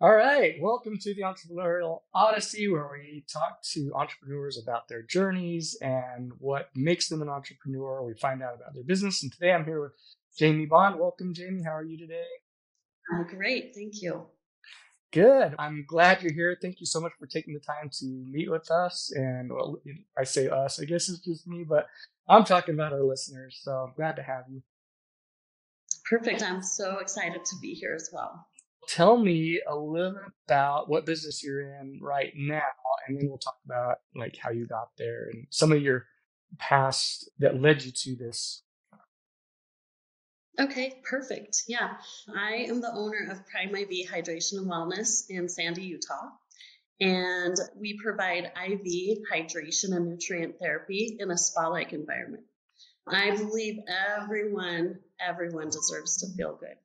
All right, welcome to the Entrepreneurial Odyssey, where we talk to entrepreneurs about their journeys and what makes them an entrepreneur. We find out about their business. And today I'm here with Jaime Bond. Welcome, Jaime. How are you today? I'm great. Thank you. Good. I'm glad you're here. Thank you so much for taking the time to meet with us. And well, I say us, I guess it's just me, but I'm talking about our listeners. So I'm glad to have you. Perfect. I'm so excited to be here as well. Tell me a little about what business you're in right now, and then we'll talk about like how you got there and some of your past that led you to this. Okay, perfect. Yeah, I am the owner of Prime IV Hydration and Wellness in Sandy, Utah. And we provide IV hydration and nutrient therapy in a spa like environment. I believe everyone, everyone deserves to feel good.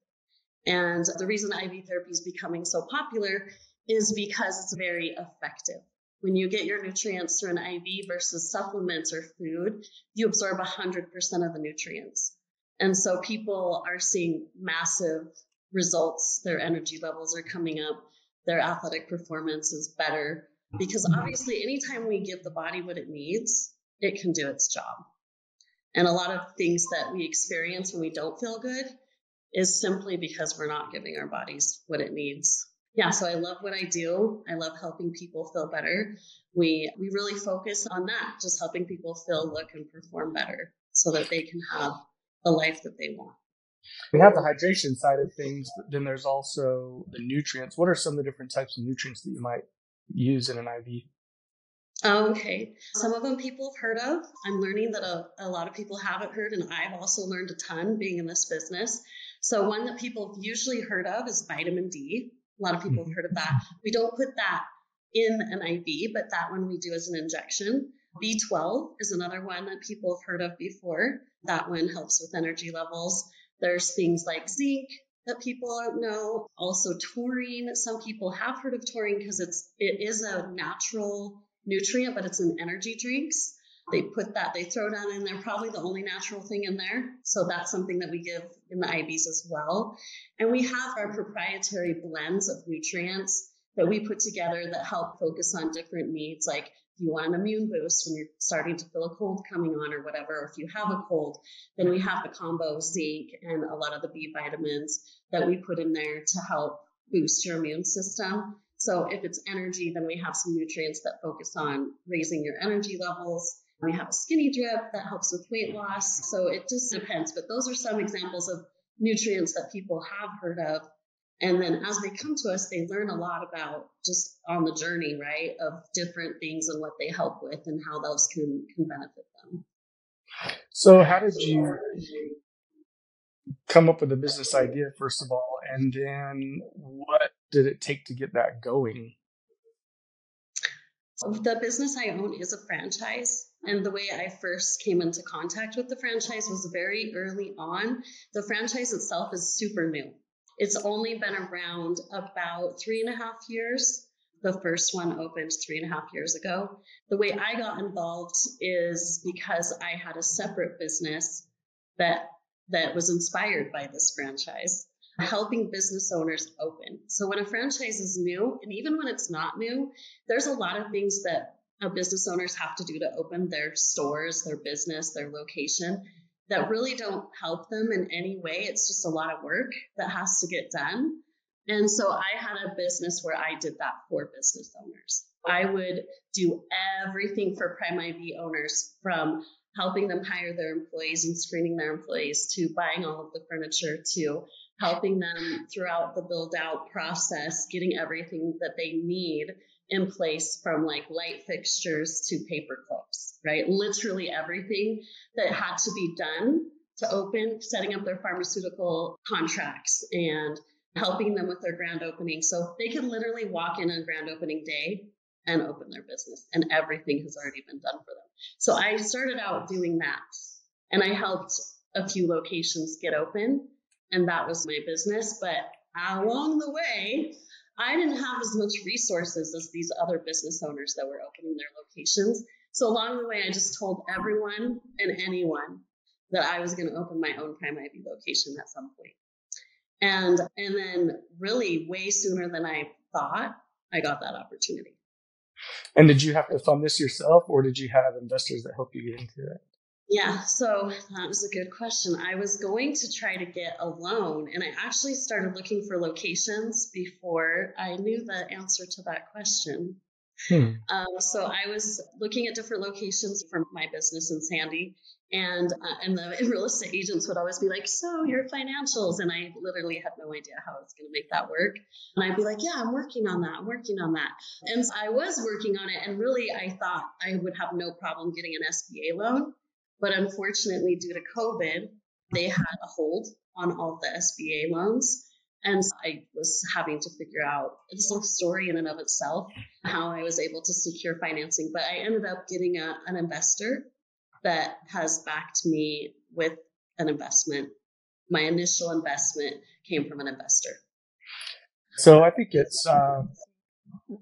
And the reason IV therapy is becoming so popular is because it's very effective. When you get your nutrients through an IV versus supplements or food, you absorb 100% of the nutrients. And so people are seeing massive results. Their energy levels are coming up, their athletic performance is better. Because obviously, anytime we give the body what it needs, it can do its job. And a lot of things that we experience when we don't feel good is simply because we're not giving our bodies what it needs. Yeah, so I love what I do. I love helping people feel better. We we really focus on that, just helping people feel, look, and perform better so that they can have the life that they want. We have the hydration side of things, but then there's also the nutrients. What are some of the different types of nutrients that you might use in an IV? Okay. Some of them people have heard of. I'm learning that a, a lot of people haven't heard, and I've also learned a ton being in this business. So, one that people have usually heard of is vitamin D. A lot of people have mm-hmm. heard of that. We don't put that in an IV, but that one we do as an injection. B12 is another one that people have heard of before. That one helps with energy levels. There's things like zinc that people don't know. Also taurine. Some people have heard of taurine because it's it is a natural nutrient, but it's in energy drinks. They put that, they throw that in there, probably the only natural thing in there. So that's something that we give in the IVs as well. And we have our proprietary blends of nutrients that we put together that help focus on different needs. Like if you want an immune boost when you're starting to feel a cold coming on or whatever, or if you have a cold, then we have the combo zinc and a lot of the B vitamins that we put in there to help boost your immune system. So if it's energy, then we have some nutrients that focus on raising your energy levels. We have a skinny drip that helps with weight loss. So it just depends. But those are some examples of nutrients that people have heard of. And then as they come to us, they learn a lot about just on the journey, right, of different things and what they help with and how those can, can benefit them. So, how did you come up with a business idea, first of all? And then what did it take to get that going? The business I own is a franchise. And the way I first came into contact with the franchise was very early on. The franchise itself is super new. It's only been around about three and a half years. The first one opened three and a half years ago. The way I got involved is because I had a separate business that that was inspired by this franchise helping business owners open. So when a franchise is new, and even when it's not new, there's a lot of things that business owners have to do to open their stores, their business, their location that really don't help them in any way. It's just a lot of work that has to get done. And so I had a business where I did that for business owners. I would do everything for Prime IV owners from helping them hire their employees and screening their employees to buying all of the furniture to helping them throughout the build out process, getting everything that they need in place from like light fixtures to paper clips, right? Literally everything that had to be done to open, setting up their pharmaceutical contracts and helping them with their grand opening. So they could literally walk in on grand opening day and open their business and everything has already been done for them. So I started out doing that and I helped a few locations get open and that was my business. But along the way, I didn't have as much resources as these other business owners that were opening their locations. So along the way, I just told everyone and anyone that I was going to open my own Prime IV location at some point. And and then really way sooner than I thought, I got that opportunity. And did you have to fund this yourself or did you have investors that helped you get into it? Yeah, so that was a good question. I was going to try to get a loan, and I actually started looking for locations before I knew the answer to that question. Hmm. Um, so I was looking at different locations for my business in Sandy, and uh, and the real estate agents would always be like, "So your financials," and I literally had no idea how I was going to make that work. And I'd be like, "Yeah, I'm working on that. I'm working on that." And so I was working on it, and really, I thought I would have no problem getting an SBA loan, but unfortunately, due to COVID, they had a hold on all the SBA loans. And I was having to figure out it's a story in and of itself how I was able to secure financing. But I ended up getting a, an investor that has backed me with an investment. My initial investment came from an investor. So I think it's uh,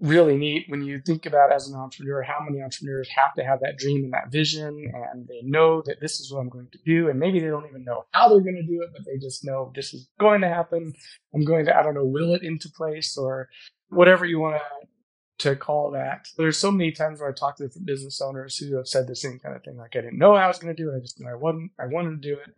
really neat when you think about as an entrepreneur how many entrepreneurs have to have that dream and that vision and they know that this is what I'm going to do and maybe they don't even know how they're going to do it but they just know this is going to happen. I'm going to I don't know will it into place or whatever you want to to call that. There's so many times where I talk to different business owners who have said the same kind of thing like I didn't know how I was going to do it I just knew I wasn't I wanted to do it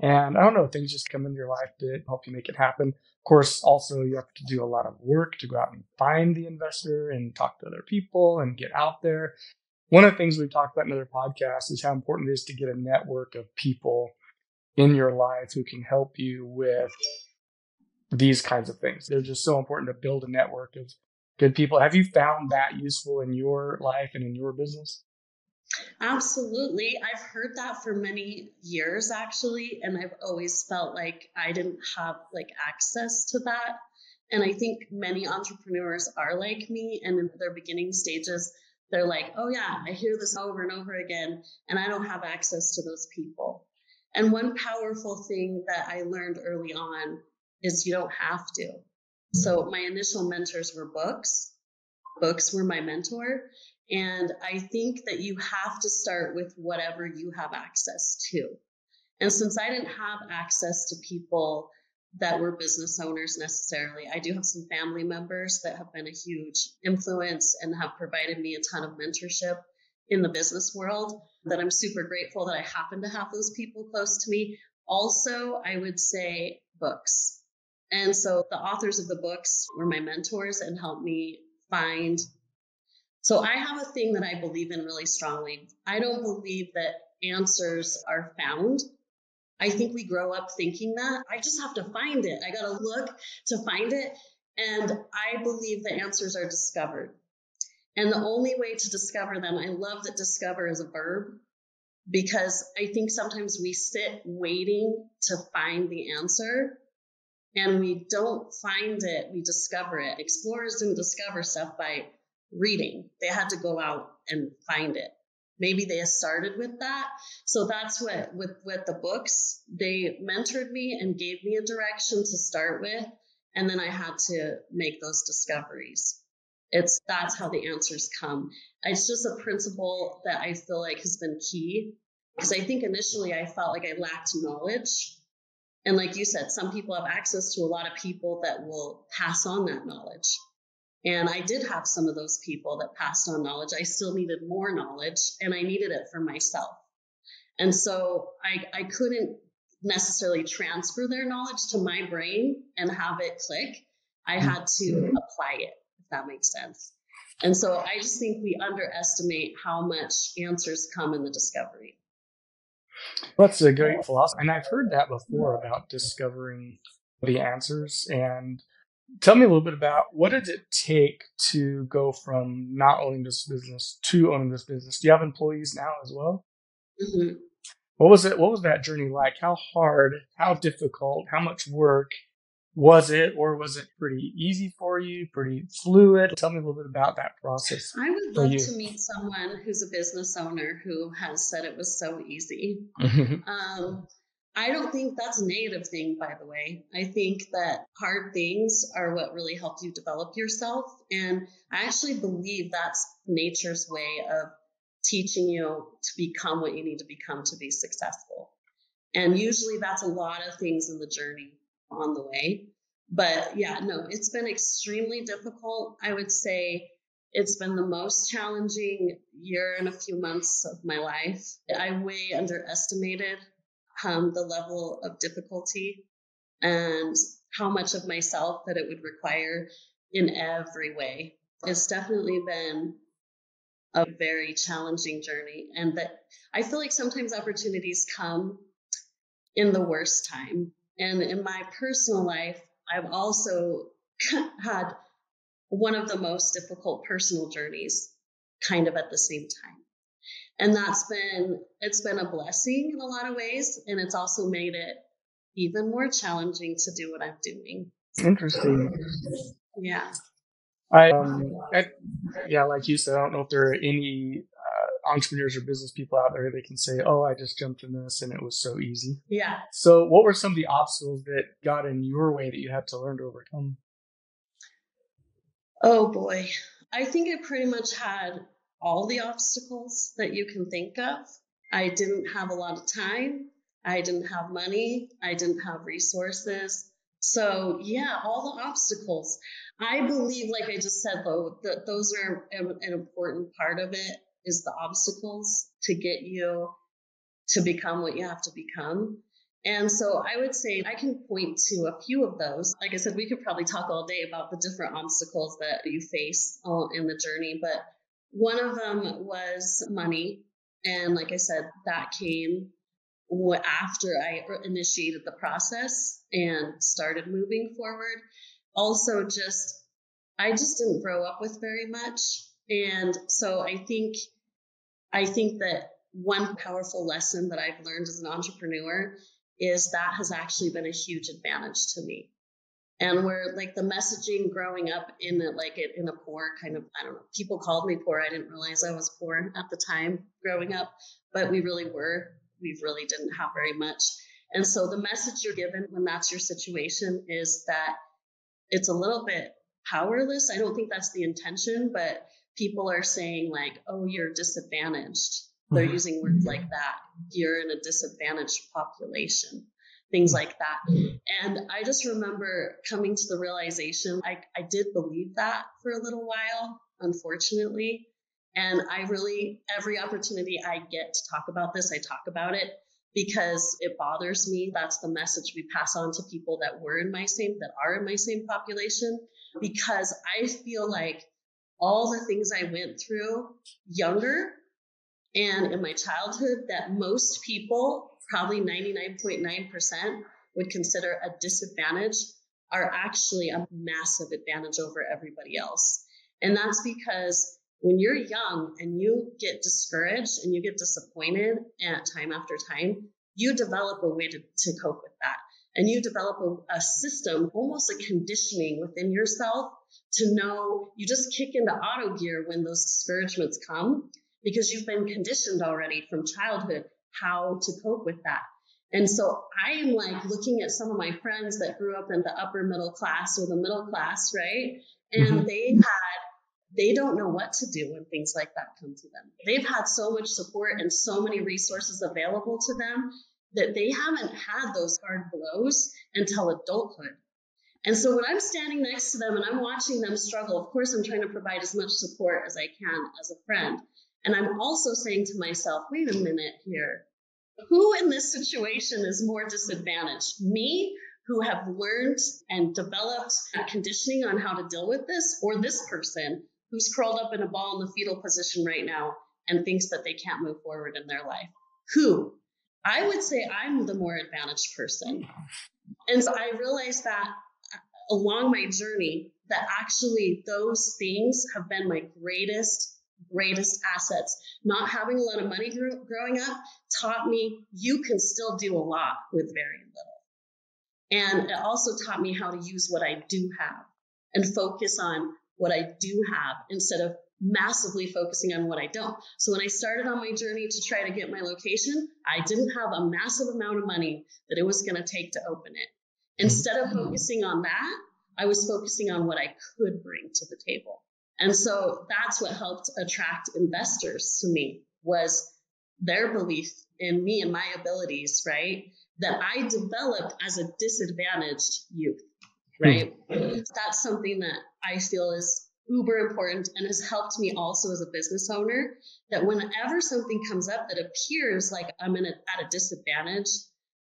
and I don't know, things just come into your life to help you make it happen. Of course, also you have to do a lot of work to go out and find the investor and talk to other people and get out there. One of the things we've talked about in other podcasts is how important it is to get a network of people in your life who can help you with these kinds of things. They're just so important to build a network of good people. Have you found that useful in your life and in your business? Absolutely. I've heard that for many years actually, and I've always felt like I didn't have like access to that. And I think many entrepreneurs are like me and in their beginning stages, they're like, oh yeah, I hear this over and over again, and I don't have access to those people. And one powerful thing that I learned early on is you don't have to. So my initial mentors were books. Books were my mentor. And I think that you have to start with whatever you have access to. And since I didn't have access to people that were business owners necessarily, I do have some family members that have been a huge influence and have provided me a ton of mentorship in the business world that I'm super grateful that I happen to have those people close to me. Also, I would say books. And so the authors of the books were my mentors and helped me find so I have a thing that I believe in really strongly. I don't believe that answers are found. I think we grow up thinking that. I just have to find it. I got to look to find it. And I believe the answers are discovered. And the only way to discover them, I love that discover is a verb because I think sometimes we sit waiting to find the answer and we don't find it, we discover it. Explorers didn't discover stuff by reading. They had to go out and find it. Maybe they started with that. So that's what with with the books, they mentored me and gave me a direction to start with, and then I had to make those discoveries. It's that's how the answers come. It's just a principle that I feel like has been key because I think initially I felt like I lacked knowledge. And like you said, some people have access to a lot of people that will pass on that knowledge. And I did have some of those people that passed on knowledge. I still needed more knowledge and I needed it for myself. And so I, I couldn't necessarily transfer their knowledge to my brain and have it click. I had to mm-hmm. apply it, if that makes sense. And so I just think we underestimate how much answers come in the discovery. That's a great philosophy. And I've heard that before about discovering the answers. And tell me a little bit about what did it take to go from not owning this business to owning this business? Do you have employees now as well? Mm-hmm. What was it? What was that journey like? How hard? How difficult? How much work was it, or was it pretty easy for you? Pretty fluid? Tell me a little bit about that process. I would love you. to meet someone who's a business owner who has said it was so easy. um, I don't think that's a negative thing, by the way. I think that hard things are what really help you develop yourself. And I actually believe that's nature's way of teaching you to become what you need to become to be successful. And usually that's a lot of things in the journey. on the way. But yeah, no, it's been extremely difficult. I would say it's been the most challenging year and a few months of my life. I way underestimated um, the level of difficulty and how much of myself that it would require in every way. It's definitely been a very challenging journey, and that I feel like sometimes opportunities come in the worst time. And in my personal life, I've also had one of the most difficult personal journeys kind of at the same time. And that's been it's been a blessing in a lot of ways and it's also made it even more challenging to do what I'm doing. Interesting. Yeah. I, um, I, yeah, like you said, I don't know if there are any uh, entrepreneurs or business people out there that can say, "Oh, I just jumped in this and it was so easy." Yeah. So, what were some of the obstacles that got in your way that you had to learn to overcome? Oh boy, I think I pretty much had all the obstacles that you can think of. I didn't have a lot of time. I didn't have money. I didn't have resources. So, yeah, all the obstacles. I believe, like I just said, though, that those are an important part of it is the obstacles to get you to become what you have to become. And so I would say I can point to a few of those. Like I said, we could probably talk all day about the different obstacles that you face uh, in the journey, but one of them was money. And like I said, that came after I er, initiated the process and started moving forward. Also, just I just didn't grow up with very much. And so I think I think that one powerful lesson that I've learned as an entrepreneur is that has actually been a huge advantage to me. And where like the messaging growing up in a, like it in a poor kind of I don't know people called me poor. I didn't realize I was poor at the time growing up but we really were. We really didn't have very much. And so the message you're given when that's your situation is that it's a little bit powerless. I don't think that's the intention but people are saying like oh you're disadvantaged. They're mm-hmm. using words like that. You're in a disadvantaged population, things like that. And I just remember coming to the realization I, I did believe that for a little while, unfortunately. And I really, every opportunity I get to talk about this, I talk about it because it bothers me. That's the message we pass on to people that were in my same, that are in my same population, because I feel like all the things I went through younger and in my childhood that most people, probably 99.9%, would consider a disadvantage are actually a massive advantage over everybody else. And that's because when you're young and you get discouraged and you get disappointed at time after time, you develop a way to, to cope with that. And you develop a, a system, almost a conditioning within yourself to know you just kick into auto gear when those discouragements come because you've been conditioned already from childhood how to cope with that. And so I am like looking at some of my friends that grew up in the upper middle class or the middle class, right? And mm-hmm. they had, they don't know what to do when things like that come to them. They've had so much support and so many resources available to them that they haven't had those hard blows until adulthood. And so when I'm standing next to them and I'm watching them struggle, of course, I'm trying to provide as much support as I can as a friend. And I'm also saying to myself, wait a minute here. Who in this situation is more disadvantaged? Me, who have learned and developed conditioning on how to deal with this, or this person who's curled up in a ball in the fetal position right now and thinks that they can't move forward in their life? Who? I would say I'm the more advantaged person. And so I realized that uh, along my journey, that actually those things have been my greatest greatest assets. Not having a lot of money gr- growing up taught me you can still do a lot with very little. And it also taught me how to use what I do have and focus on what I do have instead of massively focusing on what I don't. So when I started on my journey to try to get my location, I didn't have a massive amount of money that it was going to take to open it. Instead of focusing on that, I was focusing on what I could bring to the table. And so that's what helped attract investors to me was their belief in me and my abilities, right? that I developed as a disadvantaged youth, right? Mm. That's something that I feel is uber important and has helped me also as a business owner that whenever something comes up that appears like I'm in a, at a disadvantage,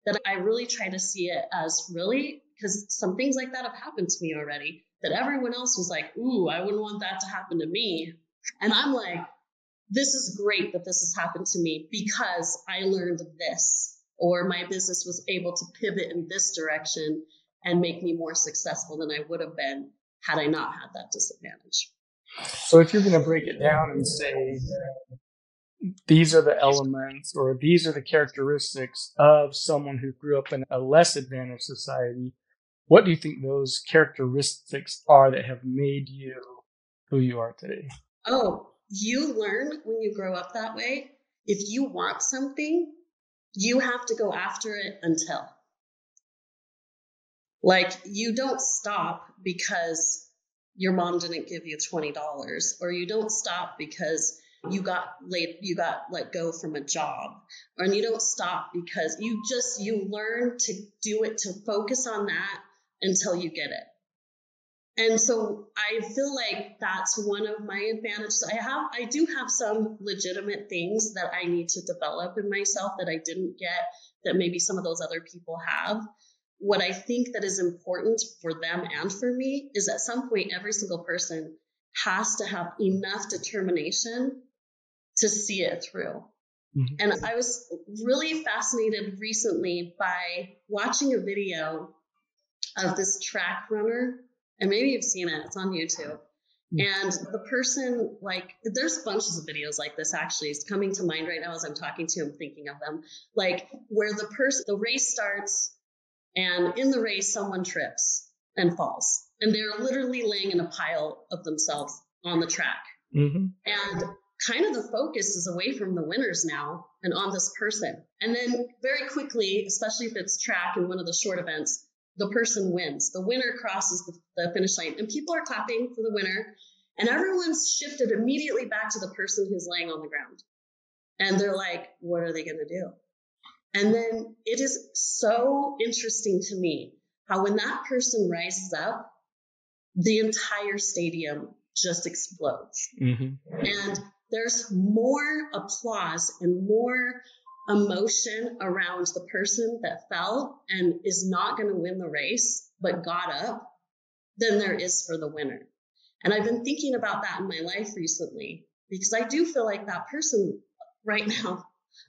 that I really try to see it as really because some things like that have happened to me already that everyone else was like, ooh, I wouldn't want that to happen to me. And I'm like, this is great that this has happened to me because I learned this, or my business was able to pivot in this direction and make me more successful than I would have been had I not had that disadvantage. So if you're going to break it down and say these are the elements or these are the characteristics of someone who grew up in a less advantaged society, what do you think those characteristics are that have made you who you are today? Oh, you learn when you grow up that way. If you want something, you have to go after it until. Like, you don't stop because your mom didn't give you $20 or you don't stop because you got laid you got let go from a job and you don't stop because you just you learn to do it to focus on that until you get it and so i feel like that's one of my advantages i have i do have some legitimate things that i need to develop in myself that i didn't get that maybe some of those other people have what i think that is important for them and for me is at some point every single person has to have enough determination to see it through. Mm-hmm. And I was really fascinated recently by watching a video of this track runner, and maybe you've seen it, it's on YouTube. Mm-hmm. And the person, like, there's bunches of videos like this actually. It's coming to mind right now as I'm talking to him, thinking of them. Like, where the person, the race starts, and in the race, someone trips and falls. And they're literally laying in a pile of themselves on the track. Mm-hmm. And kind of the focus is away from the winners now and on this person. And then very quickly, especially if it's track and one of the short events, the person wins. The winner crosses the, the finish line and people are clapping for the winner. And everyone's shifted immediately back to the person who's laying on the ground. And they're like, what are they going to do? And then it is so interesting to me how when that person rises up, the entire stadium just explodes. Mm-hmm. And there's more applause and more emotion around the person that fell and is not going to win the race, but got up than there is for the winner. And I've been thinking about that in my life recently because I do feel like that person right now,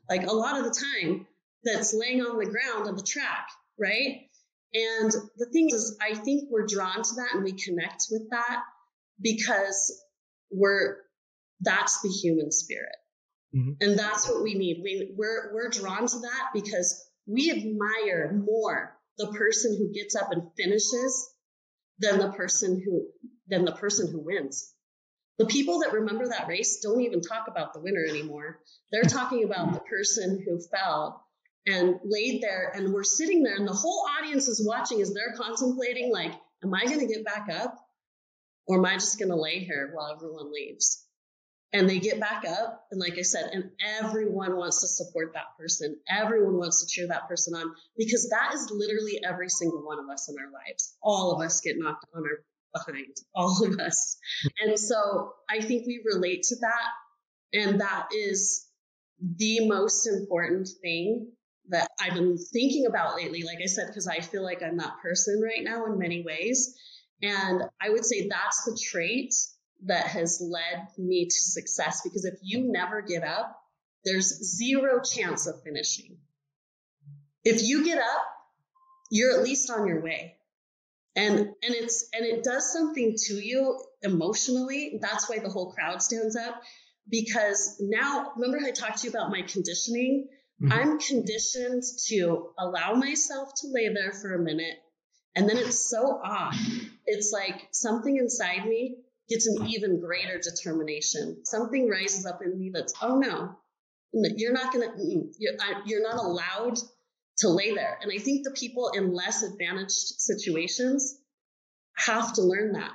like a lot of the time, that's laying on the ground on the track, right? And the thing is, I think we're drawn to that and we connect with that because we're that's the human spirit. Mm-hmm. And that's what we need. We, we're, we're drawn to that because we admire more the person who gets up and finishes than the person who, than the person who wins. The people that remember that race don't even talk about the winner anymore. They're talking about the person who fell and laid there and we're sitting there and the whole audience is watching as they're contemplating like, am I going to get back up? Or am I just going to lay here while everyone leaves? And they get back up. And like i said and everyone wants to support that person. Everyone wants to cheer that person on because that is literally every single one of us in our lives. All of us get knocked on our behind. All of us. And so i think we relate to that. And that is the most important thing that i've been thinking about lately like i said because i feel like i'm that person right now in many ways. And i would say that's the trait that has led me to success because if you never get up, there's zero chance of finishing. If you get up, you're at least on your way. And and it's and it does something to you emotionally. That's why the whole crowd stands up because now remember I talked to you about my conditioning? Mm-hmm. I'm conditioned to allow myself to lay there for a minute and then it's so odd. It's like something inside me gets an even greater determination. Something rises up in me that's, oh no, you're not going to, you're, you're not allowed to lay there. And I think the people in less advantaged situations have to learn that.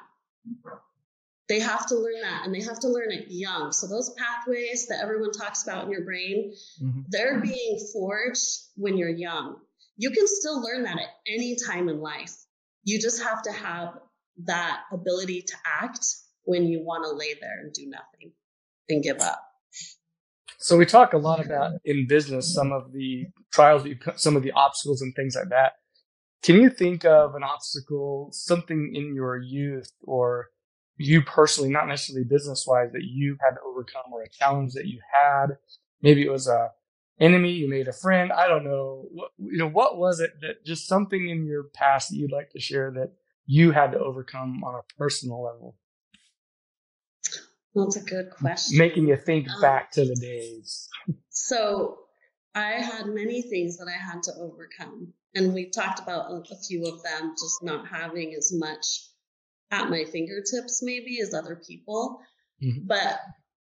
They have to learn that and they have to learn it young. So those pathways that everyone talks about in your brain, mm-hmm. they're being forged when you're young. you can still learn that at any time in life. You just have to have that ability to act when you want to lay there and do nothing and give up. So we talk a lot about in business some of the trials, some of the obstacles and things like that. Can you think of an obstacle, something in your youth or you personally, not necessarily business wise, that you had to overcome or a challenge that you had? Maybe it was a enemy, you made a friend. I don't know. What, you know, what was it that just something in your past that you'd like to share that you had to overcome on a personal level? That's a good question. Making you think um, back to the days. So I had many things that I had to overcome. And we talked about a, few of them, just not having as much at my fingertips, maybe, as other people. Mm-hmm. But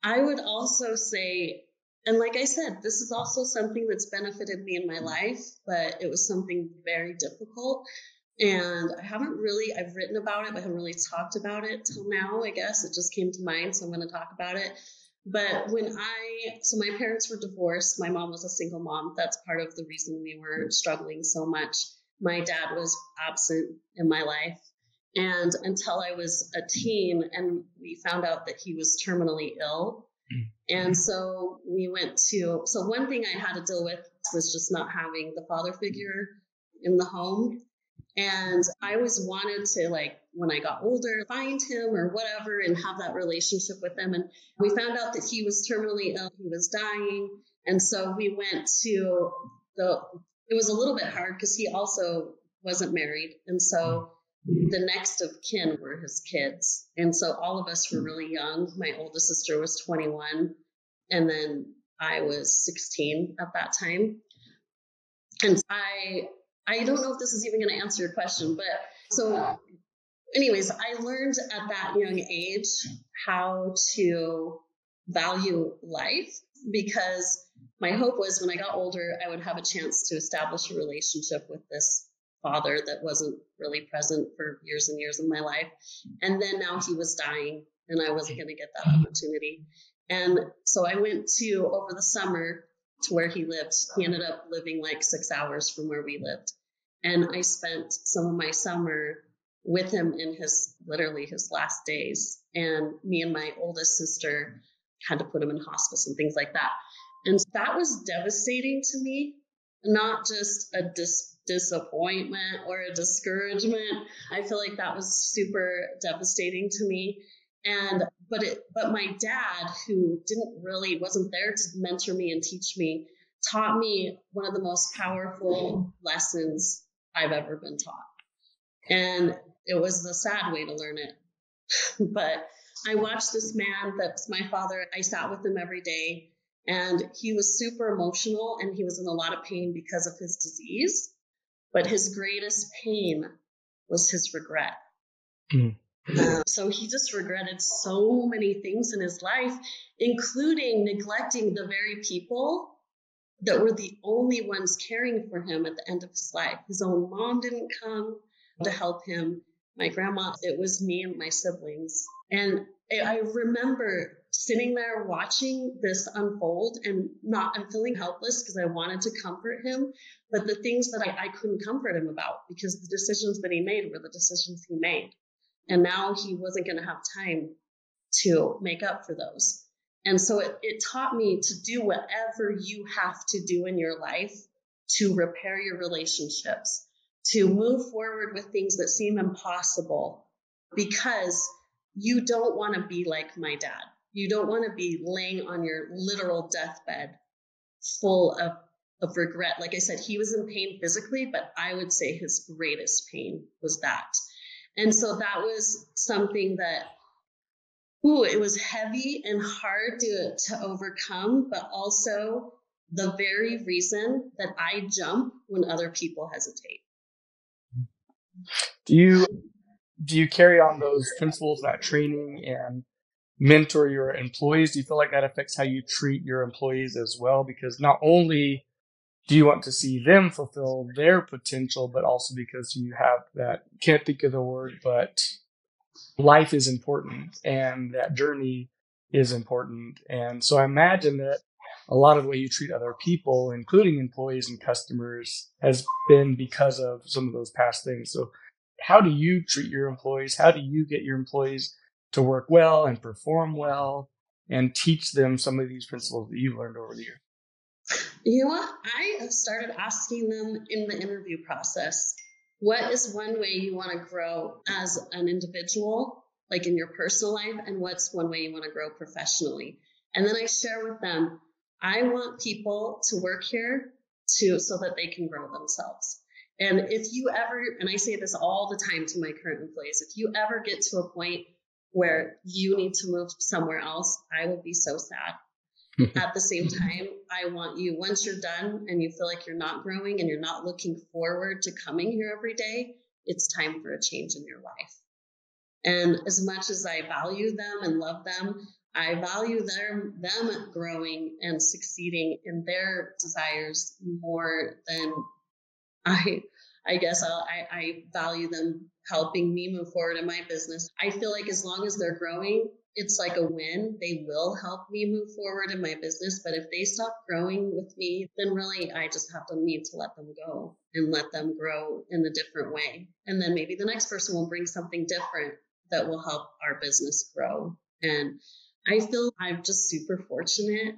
I would also say, and like I said, this is also something that's benefited me in my life, but it was something very difficult. And I haven't really, I've written about it, but I haven't really talked about it till now, I guess. It just came to mind, so I'm going to talk about it. But when I, so my parents were divorced. My mom was a single mom. That's part of the reason we were struggling so much. My dad was absent in my life. And until I was a teen, and we found out that he was terminally ill. Mm. And so we went to, so one thing I had to deal with was just not having the father figure in the home. And I always wanted to, like, when I got older, find him or whatever and have that relationship with him. And we found out that he was terminally ill, he was dying. And so we went to the, it was a little bit hard because he also wasn't married. And so the next of kin were his kids. And so all of us were really young. My oldest sister was 21, and then I was 16 at that time. And I I don't know if this is even going to answer your question, but so, anyways, I learned at that young age how to value life because my hope was when I got older, I would have a chance to establish a relationship with this father that wasn't really present for years and years of my life. And then now he was dying and I wasn't going to get that opportunity. And so I went to over the summer to where he lived. He ended up living like six hours from where we lived. And I spent some of my summer with him in his literally his last days. And me and my oldest sister had to put him in hospice and things like that. And that was devastating to me, not just a dis- disappointment or a discouragement. I feel like that was super devastating to me. And but it but my dad, who didn't really wasn't there to mentor me and teach me, taught me one of the most powerful lessons I've ever been taught. And it was the sad way to learn it. but I watched this man that's my father. I sat with him every day and he was super emotional and he was in a lot of pain because of his disease. But his greatest pain was his regret. Mm. Uh, so he just regretted so many things in his life, including neglecting the very people that were the only ones caring for him at the end of his life. His own mom didn't come to help him. My grandma, it was me and my siblings. And I remember sitting there watching this unfold and not, I'm feeling helpless because I wanted to comfort him. But the things that I, I couldn't comfort him about because the decisions that he made were the decisions he made. And now he wasn't going to have time to make up for those. And so it, it taught me to do whatever you have to do in your life to repair your relationships, to move forward with things that seem impossible because you don't want to be like my dad. You don't want to be laying on your literal deathbed full of, of regret. Like I said, he was in pain physically, but I would say his greatest pain was that. And so that was something that ooh, it was heavy and hard to, to overcome, but also the very reason that I jump when other people hesitate. Do you do you carry on those principles, that training and mentor your employees? Do you feel like that affects how you treat your employees as well? Because not only do you want to see them fulfill their potential, but also because you have that can't think of the word, but life is important and that journey is important. And so I imagine that a lot of the way you treat other people, including employees and customers, has been because of some of those past things. So, how do you treat your employees? How do you get your employees to work well and perform well and teach them some of these principles that you've learned over the years? You know? I have started asking them in the interview process what is one way you want to grow as an individual, like in your personal life, and what's one way you want to grow professionally? And then I share with them, I want people to work here to so that they can grow themselves. And if you ever, and I say this all the time to my current employees, if you ever get to a point where you need to move somewhere else, I will be so sad. At the same time, I want you, once you're done and you feel like you're not growing and you're not looking forward to coming here every day, it's time for a change in your life. And as much as I value them and love them, I value them them growing and succeeding in their desires more than I I guess I'll, I I value them helping me move forward in my business. I feel like as long as they're growing, it's like a win. They will help me move forward in my business. But if they stop growing with me, then really I just have to need to let them go and let them grow in a different way. And then maybe the next person will bring something different that will help our business grow. And I feel I'm just super fortunate.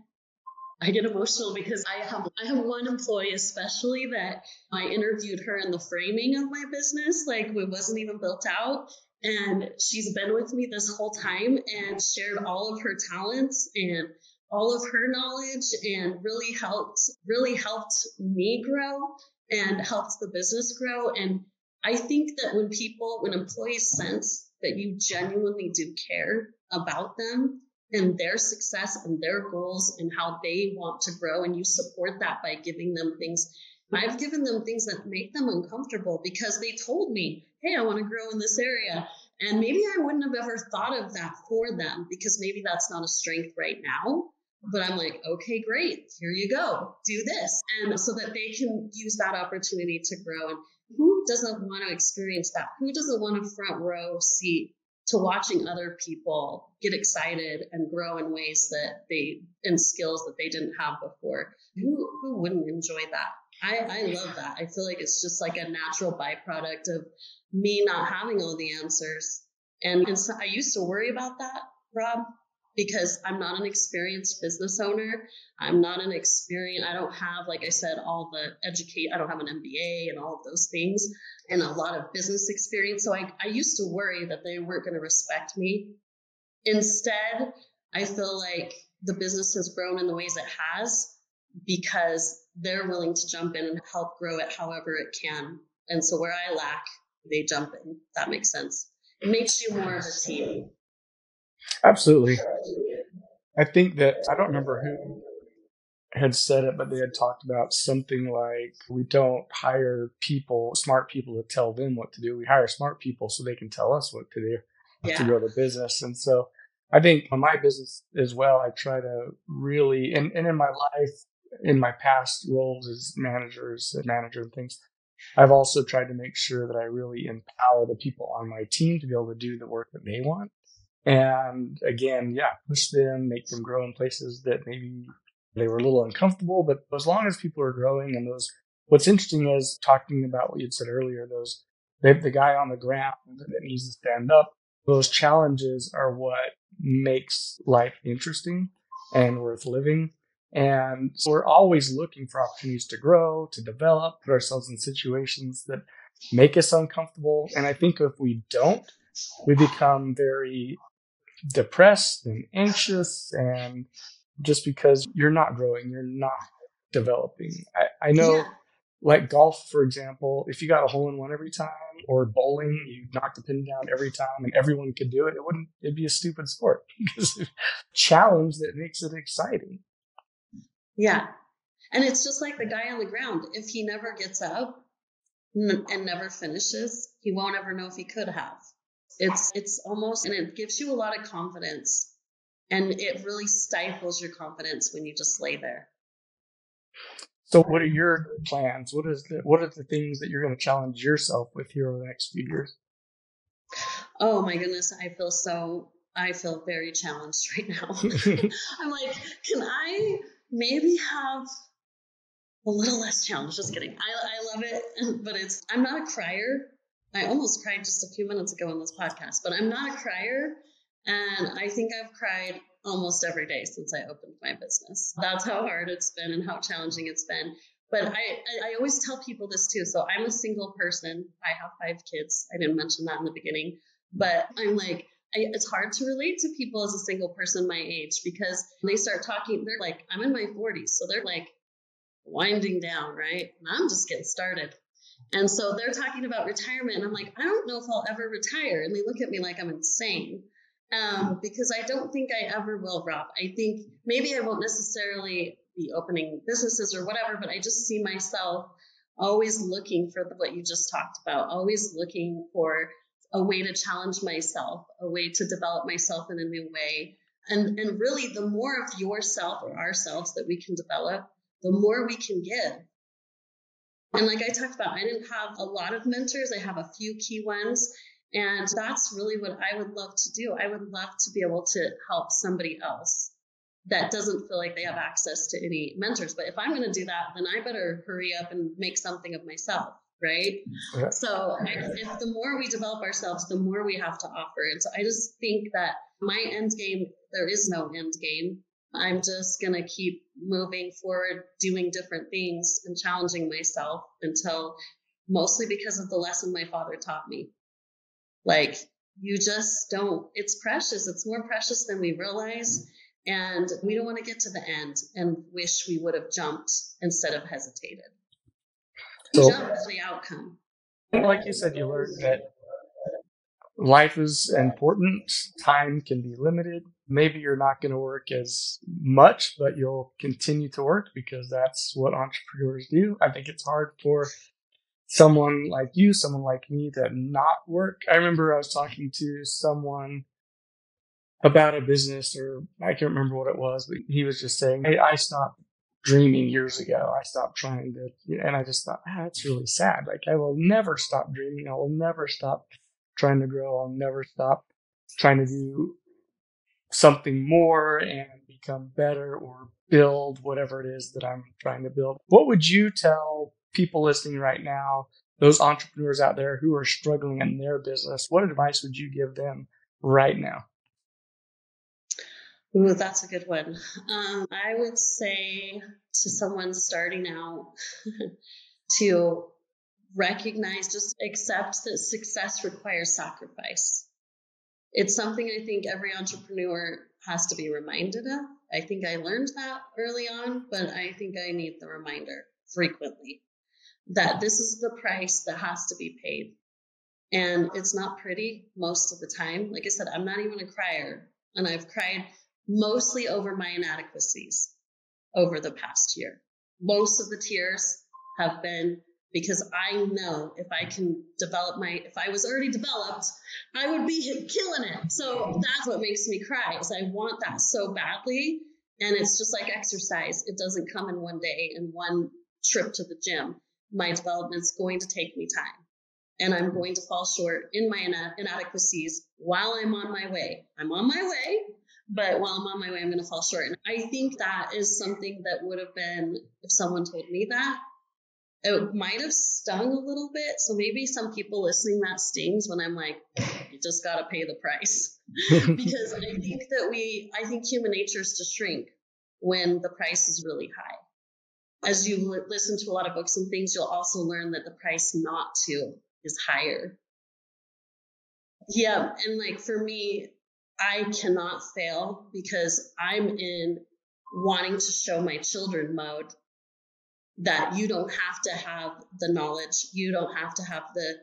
I get emotional because I have I have one employee especially that I interviewed her in the framing of my business, like it wasn't even built out. And she's been with me this whole time and shared all of her talents and all of her knowledge and really helped really helped me grow and helped the business grow. And I think that when people, when employees sense that you genuinely do care about them and their success and their goals and how they want to grow, and you support that by giving them things. I've given them things that make them uncomfortable because they told me, hey, I want to grow in this area. And maybe I wouldn't have ever thought of that for them because maybe that's not a strength right now. But I'm like, okay, great. Here you go. Do this. And so that they can use that opportunity to grow. And who doesn't want to experience that? Who doesn't want a front row seat to watching other people get excited and grow in ways that they and skills that they didn't have before? Who who wouldn't enjoy that? I, I love that. I feel like it's just like a natural byproduct of me not having all the answers. And, and so I used to worry about that, Rob, because I'm not an experienced business owner. I'm not an experienced, I don't have, like I said, all the educate, I don't have an MBA and all of those things and a lot of business experience. So I, I used to worry that they weren't going to respect me. Instead, I feel like the business has grown in the ways it has because they're willing to jump in and help grow it however it can. And so where I lack, they jump in. That makes sense. It makes you more of a team. Absolutely. I think that I don't remember who had said it, but they had talked about something like we don't hire people, smart people to tell them what to do. We hire smart people so they can tell us what to do yeah. to grow the business. And so I think on my business as well, I try to really, and, and in my life, in my past roles as managers, manager and things, I've also tried to make sure that I really empower the people on my team to be able to do the work that they want. And again, yeah, push them, make them grow in places that maybe they were a little uncomfortable, but as long as people are growing and those, what's interesting is talking about what you'd said earlier, those, the, the guy on the ground that needs to stand up, those challenges are what makes life interesting and worth living. And so we're always looking for opportunities to grow, to develop, put ourselves in situations that make us uncomfortable. And I think if we don't, we become very depressed and anxious and just because you're not growing, you're not developing. I, I know yeah. like golf, for example, if you got a hole in one every time or bowling, you knock the pin down every time and everyone could do it, it wouldn't, it'd be a stupid sport because challenge that makes it exciting. Yeah. And it's just like the guy on the ground. If he never gets up and never finishes, he won't ever know if he could have. It's it's almost and it gives you a lot of confidence. And it really stifles your confidence when you just lay there. So what are your plans? What is the what are the things that you're going to challenge yourself with here over the next few years? Oh my goodness, I feel so I feel very challenged right now. I'm like, can I maybe have a little less challenge. Just kidding. I, I love it, but it's I'm not a crier. I almost cried just a few minutes ago on this podcast, but I'm not a crier. And I think I've cried almost every day since I opened my business. That's how hard it's been and how challenging it's been. But I, I always tell people this too. So I'm a single person. I have five kids. I didn't mention that in the beginning, but I'm like, I, it's hard to relate to people as a single person my age because they start talking, they're like, I'm in my 40s. So they're like winding down, right? And I'm just getting started. And so they're talking about retirement. And I'm like, I don't know if I'll ever retire. And they look at me like I'm insane um, because I don't think I ever will, Rob. I think maybe I won't necessarily be opening businesses or whatever, but I just see myself always looking for what you just talked about, always looking for a way to challenge myself, a way to develop myself in a new way. And, and really, the more of yourself or ourselves that we can develop, the more we can give. And like I talked about, I didn't have a lot of mentors. I have a few key ones. And that's really what I would love to do. I would love to be able to help somebody else that doesn't feel like they have access to any mentors. But if I'm going to do that, then I better hurry up and make something of myself. Right. Yeah. So if, if the more we develop ourselves, the more we have to offer. And so I just think that my end game, there is no end game. I'm just going to keep moving forward, doing different things and challenging myself until mostly because of the lesson my father taught me. Like, you just don't, it's precious. It's more precious than we realize. And we don't want to get to the end and wish we would have jumped instead of hesitated. So, the outcome. Like you said, you learned that life is important, time can be limited. Maybe you're not going to work as much, but you'll continue to work because that's what entrepreneurs do. I think it's hard for someone like you, someone like me to not work. I remember I was talking to someone about a business or I can't remember what it was, but he was just saying, Hey, I stopped dreaming years ago. I stopped trying to, and I just thought, ah, that's really sad. Like I will never stop dreaming. I will never stop trying to grow. I'll never stop trying to do something more and become better or build whatever it is that I'm trying to build. What would you tell people listening right now, those entrepreneurs out there who are struggling in their business? What advice would you give them right now? Ooh, that's a good one. Um, I would say to someone starting out to recognize, just accept that success requires sacrifice. It's something I think every entrepreneur has to be reminded of. I think I learned that early on, but I think I need the reminder frequently that this is the price that has to be paid. And it's not pretty most of the time. Like I said, I'm not even a crier, and I've cried mostly over my inadequacies over the past year. Most of the tears have been because I know if I can develop my, if I was already developed, I would be killing it. So that's what makes me cry is I want that so badly. And it's just like exercise. It doesn't come in one day and one trip to the gym. My development's going to take me time and I'm going to fall short in my inadequacies while I'm on my way. I'm on my way, but while I'm on my way, I'm going to fall short. And I think that is something that would have been, if someone told me that, it might have stung a little bit. So maybe some people listening that stings when I'm like, you just got to pay the price. because I think that we, I think human nature is to shrink when the price is really high. As you li- listen to a lot of books and things, you'll also learn that the price not to is higher. Yeah. And like for me, I cannot fail because I'm in wanting to show my children mode that you don't have to have the knowledge, you don't have to have the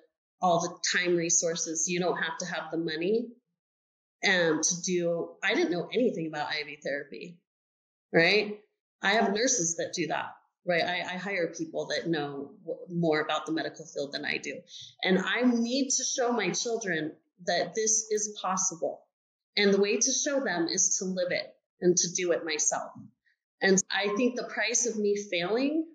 all the time resources, you don't have to have the money and to do I didn't know anything about IV therapy. Right? I have nurses that do that. Right? I, I hire people that know more about the medical field than I do. And I need to show my children that this is possible. And the way to show them is to live it and to do it myself. And I think the price of me failing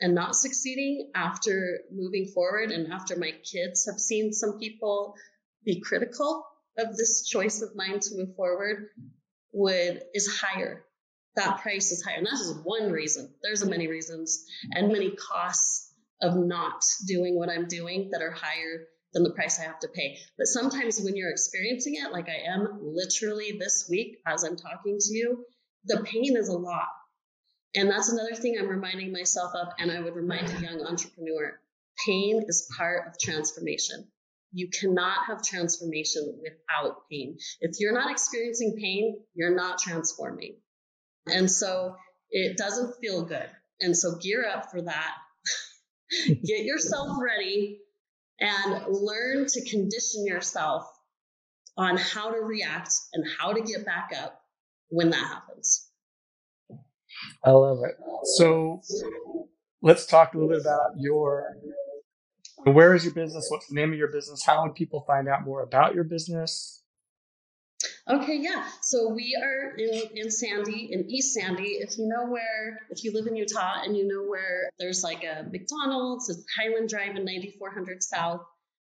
and not succeeding after moving forward and after my kids have seen some people be critical of this choice of mine to move forward would is higher that price is higher. And that's just one reason. There's many reasons and many costs of not doing what I'm doing that are higher than the price I have to pay. But sometimes when you're experiencing it, like I am literally this week as I'm talking to you, the pain is a lot. And that's another thing I'm reminding myself of, and I would remind a young entrepreneur pain is part of transformation. You cannot have transformation without pain. If you're not experiencing pain, you're not transforming. And so it doesn't feel good. And so gear up for that. Get yourself ready and learn to condition yourself on how to react and how to get back up when that happens. I love it. So let's talk a little bit about your where is your business? What's the name of your business? How would people find out more about your business? Okay, yeah. So we are in, in Sandy, in East Sandy. If you know where, if you live in Utah and you know where there's like a McDonald's, it's Highland Drive and 9400 South.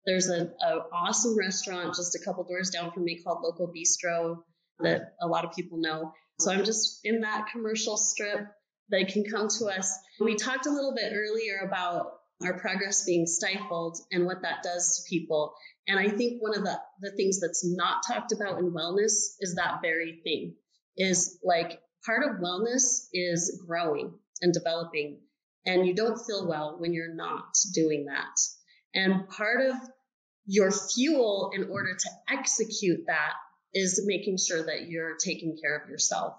There's an awesome restaurant just a couple doors down from me called Local Bistro that a lot of people know. So I'm just in that commercial strip. They can come to us. We talked a little bit earlier about our progress being stifled and what that does to people. And I think one of the, the things that's not talked about in wellness is that very thing is like part of wellness is growing and developing. And you don't feel well when you're not doing that. And part of your fuel in order to execute that is making sure that you're taking care of yourself.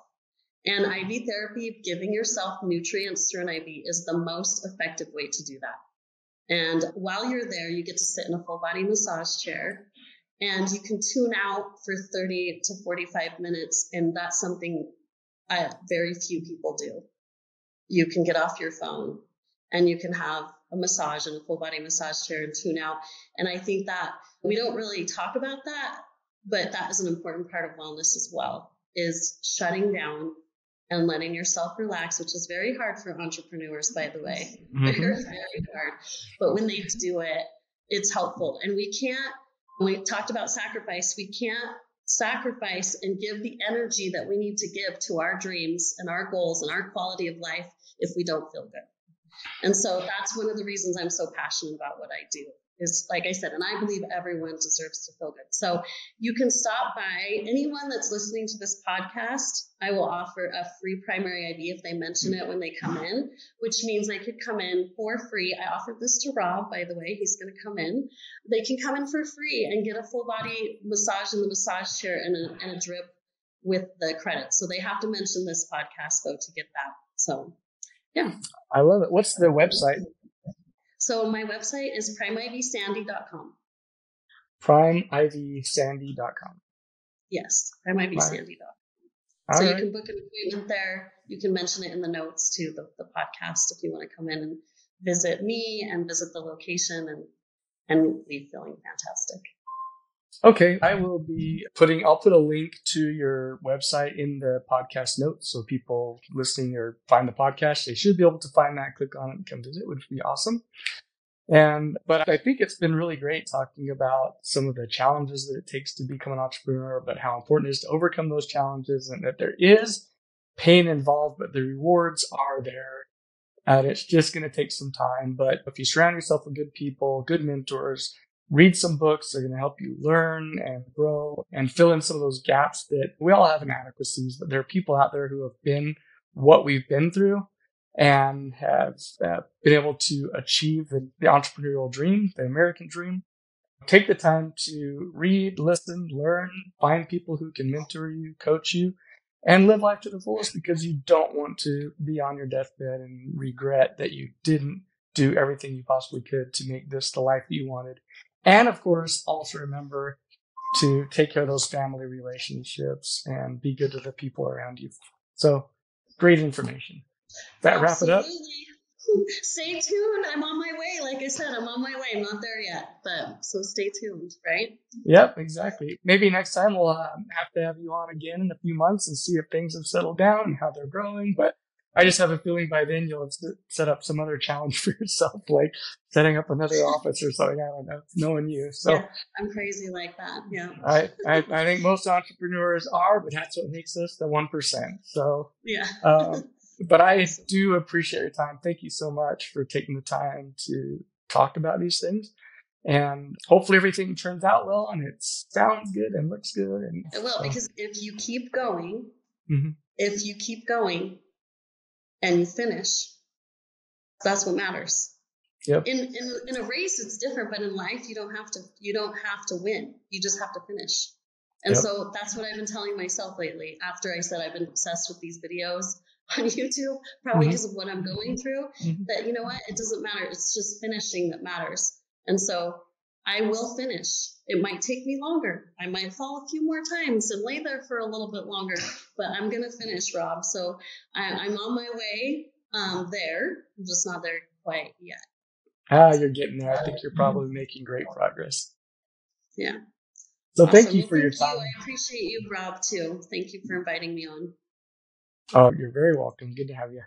And IV therapy, giving yourself nutrients through an IV, is the most effective way to do that. And while you're there, you get to sit in a full body massage chair and you can tune out for 30 to 45 minutes. And that's something I, very few people do. You can get off your phone and you can have a massage in a full body massage chair and tune out. And I think that we don't really talk about that, but that is an important part of wellness as well is shutting down and letting yourself relax, which is very hard for entrepreneurs, by the way. Mm-hmm. Very, very hard. But when they do it, it's helpful. And we can't, we talked about sacrifice, we can't sacrifice and give the energy that we need to give to our dreams and our goals and our quality of life if we don't feel good. And so that's one of the reasons I'm so passionate about what I do is like I said, and I believe everyone deserves to feel good. So you can stop by anyone that's listening to this podcast. I will offer a free primary IV if they mention it when they come in, which means they could come in for free. I offered this to Rob, by the way. He's going to come in. They can come in for free and get a full body massage in the massage chair and a, and a drip with the credit. So they have to mention this podcast though to get that. So yeah. I love it. What's the website? So my website is primeivsandy.com. Primeivsandy.com. Yes, primeivsandy.com. so right. you can book an appointment there. You can mention it in the notes to the, the podcast if you want to come in and visit me and visit the location and and leave feeling fantastic. Okay, I will be putting, I'll put a link to your website in the podcast notes. So people listening or find the podcast, they should be able to find that, click on it and come visit, which would be awesome. And, but I think it's been really great talking about some of the challenges that it takes to become an entrepreneur, but how important it is to overcome those challenges and that there is pain involved, but the rewards are there. And it's just going to take some time. But if you surround yourself with good people, good mentors, read some books. They're going to help you learn and grow and fill in some of those gaps that we all have inadequacies, but there are people out there who have been what we've been through and have uh, been able to achieve the, the entrepreneurial dream, the American dream. Take the time to read, listen, learn, find people who can mentor you, coach you, and live life to the fullest because you don't want to be on your deathbed and regret that you didn't do everything you possibly could to make this the life that you wanted and of course, also remember to take care of those family relationships and be good to the people around you. So great information. That wrap it up. Stay tuned. I'm on my way. Like I said, I'm on my way. I'm not there yet, but so stay tuned, right? Yep, exactly. Maybe next time we'll uh, have to have you on again in a few months and see if things have settled down and how they're growing. But I just have a feeling by then you'll have set up some other challenge for yourself, like setting up another office or something. I don't know, knowing you. So yeah, I'm crazy like that. Yeah. I, I, I think most entrepreneurs are, but that's what makes us the 1%. So, yeah. um, but I do appreciate your time. Thank you so much for taking the time to talk about these things. And hopefully everything turns out well and it sounds good and looks good. And it will, so. because if you keep going, mm-hmm. if you keep going, and you finish. That's what matters. Yep. In, in in a race, it's different, but in life, you don't have to you don't have to win. You just have to finish. And yep. so that's what I've been telling myself lately. After I said I've been obsessed with these videos on YouTube, probably mm-hmm. because of what I'm going through. Mm-hmm. That you know what, it doesn't matter. It's just finishing that matters. And so I will finish. It might take me longer. I might fall a few more times and lay there for a little bit longer, but I'm going to finish, Rob. So I, am on my way um, there. I'm just not there quite yet. Ah, you're getting there. I think you're probably making great progress. Yeah. So awesome. thank you for well, your time. You. I appreciate you, Rob, too. Thank you for inviting me on. Oh, you're very welcome. Good to have you.